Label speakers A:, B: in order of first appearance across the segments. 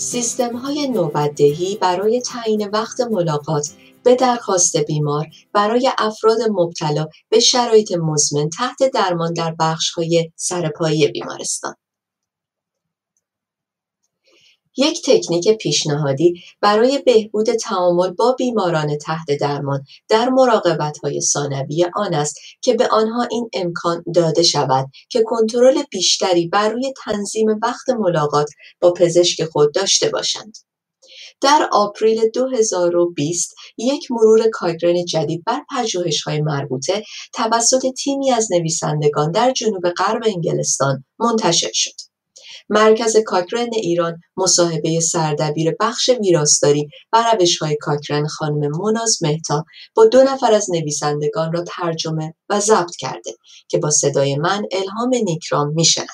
A: سیستم های نوبتدهی برای تعیین وقت ملاقات به درخواست بیمار برای افراد مبتلا به شرایط مزمن تحت درمان در بخش های سرپایی بیمارستان. یک تکنیک پیشنهادی برای بهبود تعامل با بیماران تحت درمان در مراقبت‌های ثانوی آن است که به آنها این امکان داده شود که کنترل بیشتری بر روی تنظیم وقت ملاقات با پزشک خود داشته باشند. در آپریل 2020 یک مرور کاگرن جدید بر پژوهش‌های مربوطه توسط تیمی از نویسندگان در جنوب غرب انگلستان منتشر شد. مرکز کاکرن ایران مصاحبه سردبیر بخش ویراستاری و های کاکرن خانم مناز مهتا با دو نفر از نویسندگان را ترجمه و ضبط کرده که با صدای من الهام نیکرام میشنوید.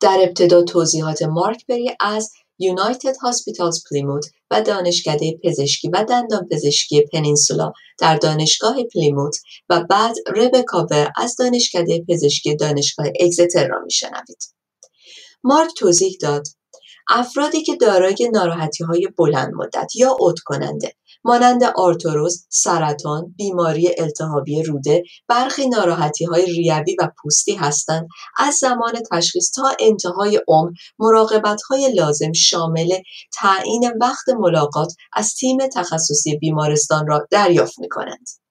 A: در ابتدا توضیحات مارک بری از United Hospitals پلیموت و دانشکده پزشکی و دندان پزشکی پنینسولا در دانشگاه پلیموت و بعد ربکا از دانشکده پزشکی دانشگاه اگزتر را میشنوید. مارک توضیح داد افرادی که دارای ناراحتی های بلند مدت یا عود کننده مانند آرتروز، سرطان، بیماری التهابی روده، برخی ناراحتی های ریوی و پوستی هستند از زمان تشخیص تا انتهای عمر مراقبت های لازم شامل تعیین وقت ملاقات از تیم تخصصی بیمارستان را دریافت می کنند.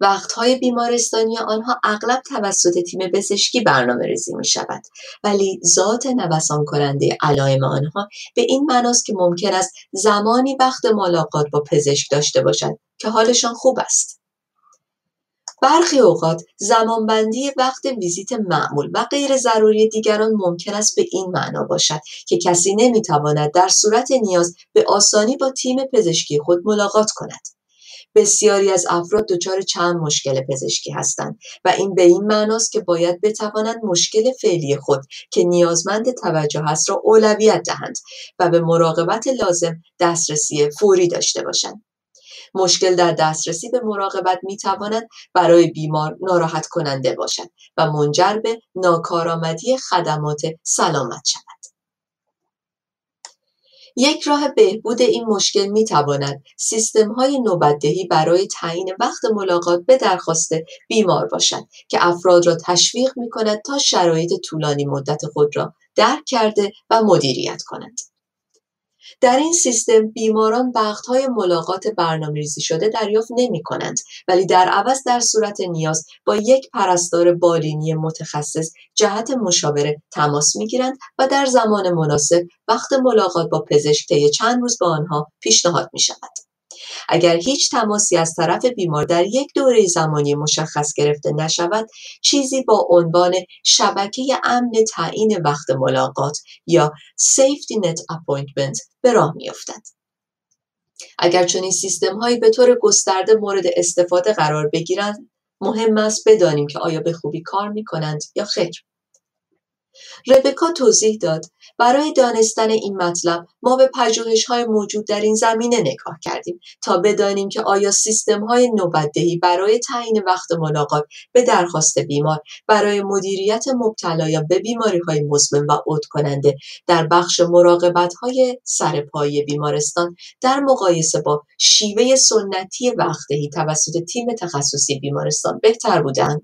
A: وقتهای بیمارستانی آنها اغلب توسط تیم پزشکی برنامه ریزی می شود ولی ذات نوسان کننده علائم آنها به این معناست که ممکن است زمانی وقت ملاقات با پزشک داشته باشند که حالشان خوب است برخی اوقات زمانبندی وقت ویزیت معمول و غیر ضروری دیگران ممکن است به این معنا باشد که کسی نمی‌تواند در صورت نیاز به آسانی با تیم پزشکی خود ملاقات کند. بسیاری از افراد دچار چند مشکل پزشکی هستند و این به این معناست که باید بتوانند مشکل فعلی خود که نیازمند توجه است را اولویت دهند و به مراقبت لازم دسترسی فوری داشته باشند مشکل در دسترسی به مراقبت می تواند برای بیمار ناراحت کننده باشد و منجر به ناکارآمدی خدمات سلامت شود. یک راه بهبود این مشکل می تواند سیستم های نوبتدهی برای تعیین وقت ملاقات به درخواست بیمار باشد که افراد را تشویق می کند تا شرایط طولانی مدت خود را درک کرده و مدیریت کنند. در این سیستم بیماران وقتهای ملاقات برنامه‌ریزی شده دریافت نمی کنند ولی در عوض در صورت نیاز با یک پرستار بالینی متخصص جهت مشاوره تماس می گیرند و در زمان مناسب وقت ملاقات با پزشک طی چند روز با آنها پیشنهاد می شود. اگر هیچ تماسی از طرف بیمار در یک دوره زمانی مشخص گرفته نشود چیزی با عنوان شبکه امن تعیین وقت ملاقات یا Safety Net Appointment به راه میافتد. اگر چنین سیستم هایی به طور گسترده مورد استفاده قرار بگیرند مهم است بدانیم که آیا به خوبی کار می کنند یا خیر. ربکا توضیح داد برای دانستن این مطلب ما به های موجود در این زمینه نگاه کردیم تا بدانیم که آیا های نوبتدهی برای تعیین وقت ملاقات به درخواست بیمار برای مدیریت مبتلایان به های مزمن و عود کننده در بخش های سرپایی بیمارستان در مقایسه با شیوه سنتی وقتدهی توسط تیم تخصصی بیمارستان بهتر بودند.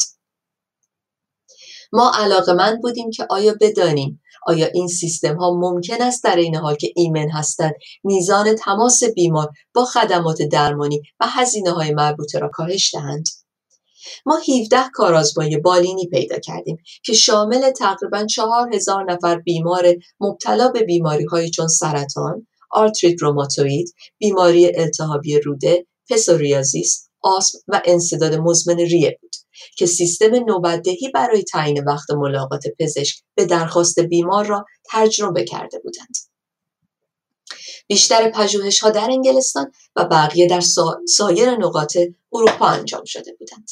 A: ما علاقمند بودیم که آیا بدانیم آیا این سیستم ها ممکن است در این حال که ایمن هستند میزان تماس بیمار با خدمات درمانی و هزینه های مربوطه را کاهش دهند ما 17 کارآزمایی بالینی پیدا کردیم که شامل تقریبا 4000 نفر بیمار مبتلا به بیماری های چون سرطان، آرتریت روماتوید، بیماری التهابی روده، پسوریازیس، آسم و انسداد مزمن ریه بود. که سیستم نوبتدهی برای تعیین وقت ملاقات پزشک به درخواست بیمار را تجربه کرده بودند. بیشتر ها در انگلستان و بقیه در سایر نقاط اروپا انجام شده بودند.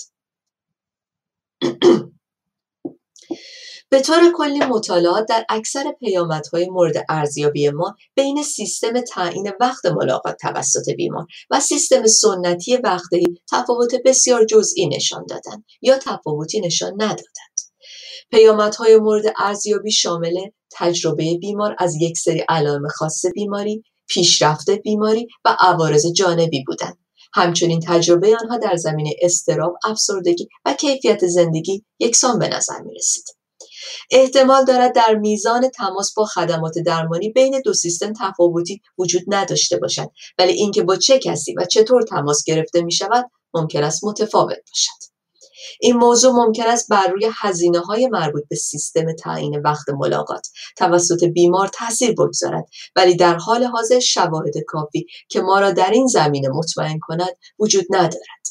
A: به طور کلی مطالعات در اکثر پیامدهای مورد ارزیابی ما بین سیستم تعیین وقت ملاقات توسط بیمار و سیستم سنتی وقتی تفاوت بسیار جزئی نشان دادند یا تفاوتی نشان ندادند پیامدهای مورد ارزیابی شامل تجربه بیمار از یک سری علائم خاص بیماری، پیشرفت بیماری و عوارض جانبی بودند. همچنین تجربه آنها در زمینه استراب، افسردگی و کیفیت زندگی یکسان به نظر می رسید. احتمال دارد در میزان تماس با خدمات درمانی بین دو سیستم تفاوتی وجود نداشته باشد ولی اینکه با چه کسی و چطور تماس گرفته می شود ممکن است متفاوت باشد. این موضوع ممکن است بر روی هزینه های مربوط به سیستم تعیین وقت ملاقات توسط بیمار تاثیر بگذارد ولی در حال حاضر شواهد کافی که ما را در این زمینه مطمئن کند وجود ندارد.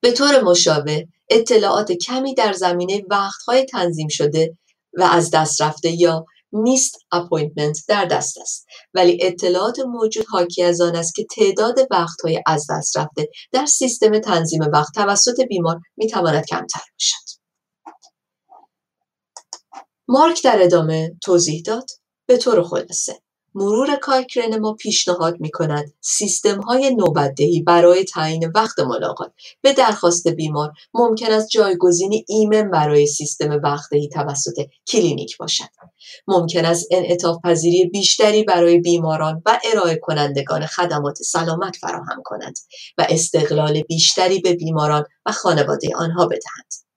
A: به طور مشابه اطلاعات کمی در زمینه وقتهای تنظیم شده و از دست رفته یا missed appointment در دست است. ولی اطلاعات موجود حاکی از آن است که تعداد وقتهای از دست رفته در سیستم تنظیم وقت توسط بیمار می‌تواند کمتر باشد. مارک در ادامه توضیح داد. به طور خلاصه مرور کارکرن ما پیشنهاد می کند سیستم های نوبتدهی برای تعیین وقت ملاقات به درخواست بیمار ممکن است جایگزین ایمن برای سیستم وقتدهی توسط کلینیک باشد. ممکن است انعطاف پذیری بیشتری برای بیماران و ارائه کنندگان خدمات سلامت فراهم کند و استقلال بیشتری به بیماران و خانواده آنها بدهد.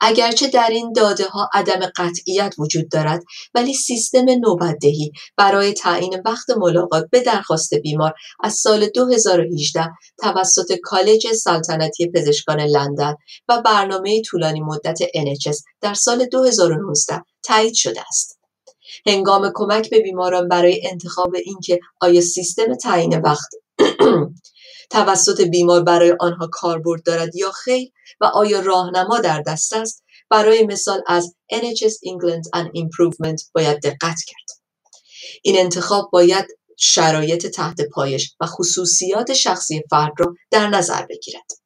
A: اگرچه در این داده ها عدم قطعیت وجود دارد ولی سیستم نوبتدهی برای تعیین وقت ملاقات به درخواست بیمار از سال 2018 توسط کالج سلطنتی پزشکان لندن و برنامه طولانی مدت NHS در سال 2019 تایید شده است. هنگام کمک به بیماران برای انتخاب اینکه آیا سیستم تعیین وقت توسط بیمار برای آنها کاربرد دارد یا خیر و آیا راهنما در دست است برای مثال از NHS England and Improvement باید دقت کرد. این انتخاب باید شرایط تحت پایش و خصوصیات شخصی فرد را در نظر بگیرد.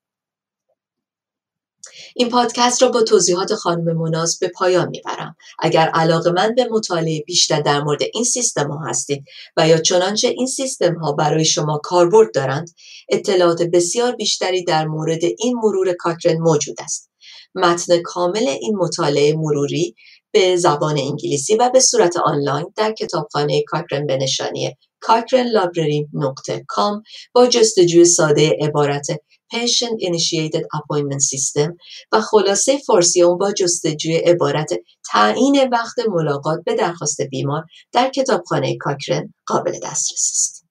A: این پادکست را با توضیحات خانم مناز به پایان می‌برم. اگر علاقه من به مطالعه بیشتر در مورد این سیستم ها هستید و یا چنانچه این سیستم ها برای شما کاربرد دارند اطلاعات بسیار بیشتری در مورد این مرور کاکرن موجود است. متن کامل این مطالعه مروری به زبان انگلیسی و به صورت آنلاین در کتابخانه کاکرن به نشانی کام با جستجوی ساده عبارت Patient Initiated Appointment System و خلاصه فارسی اون با جستجوی عبارت تعیین وقت ملاقات به درخواست بیمار در کتابخانه کاکرن قابل دسترسی است.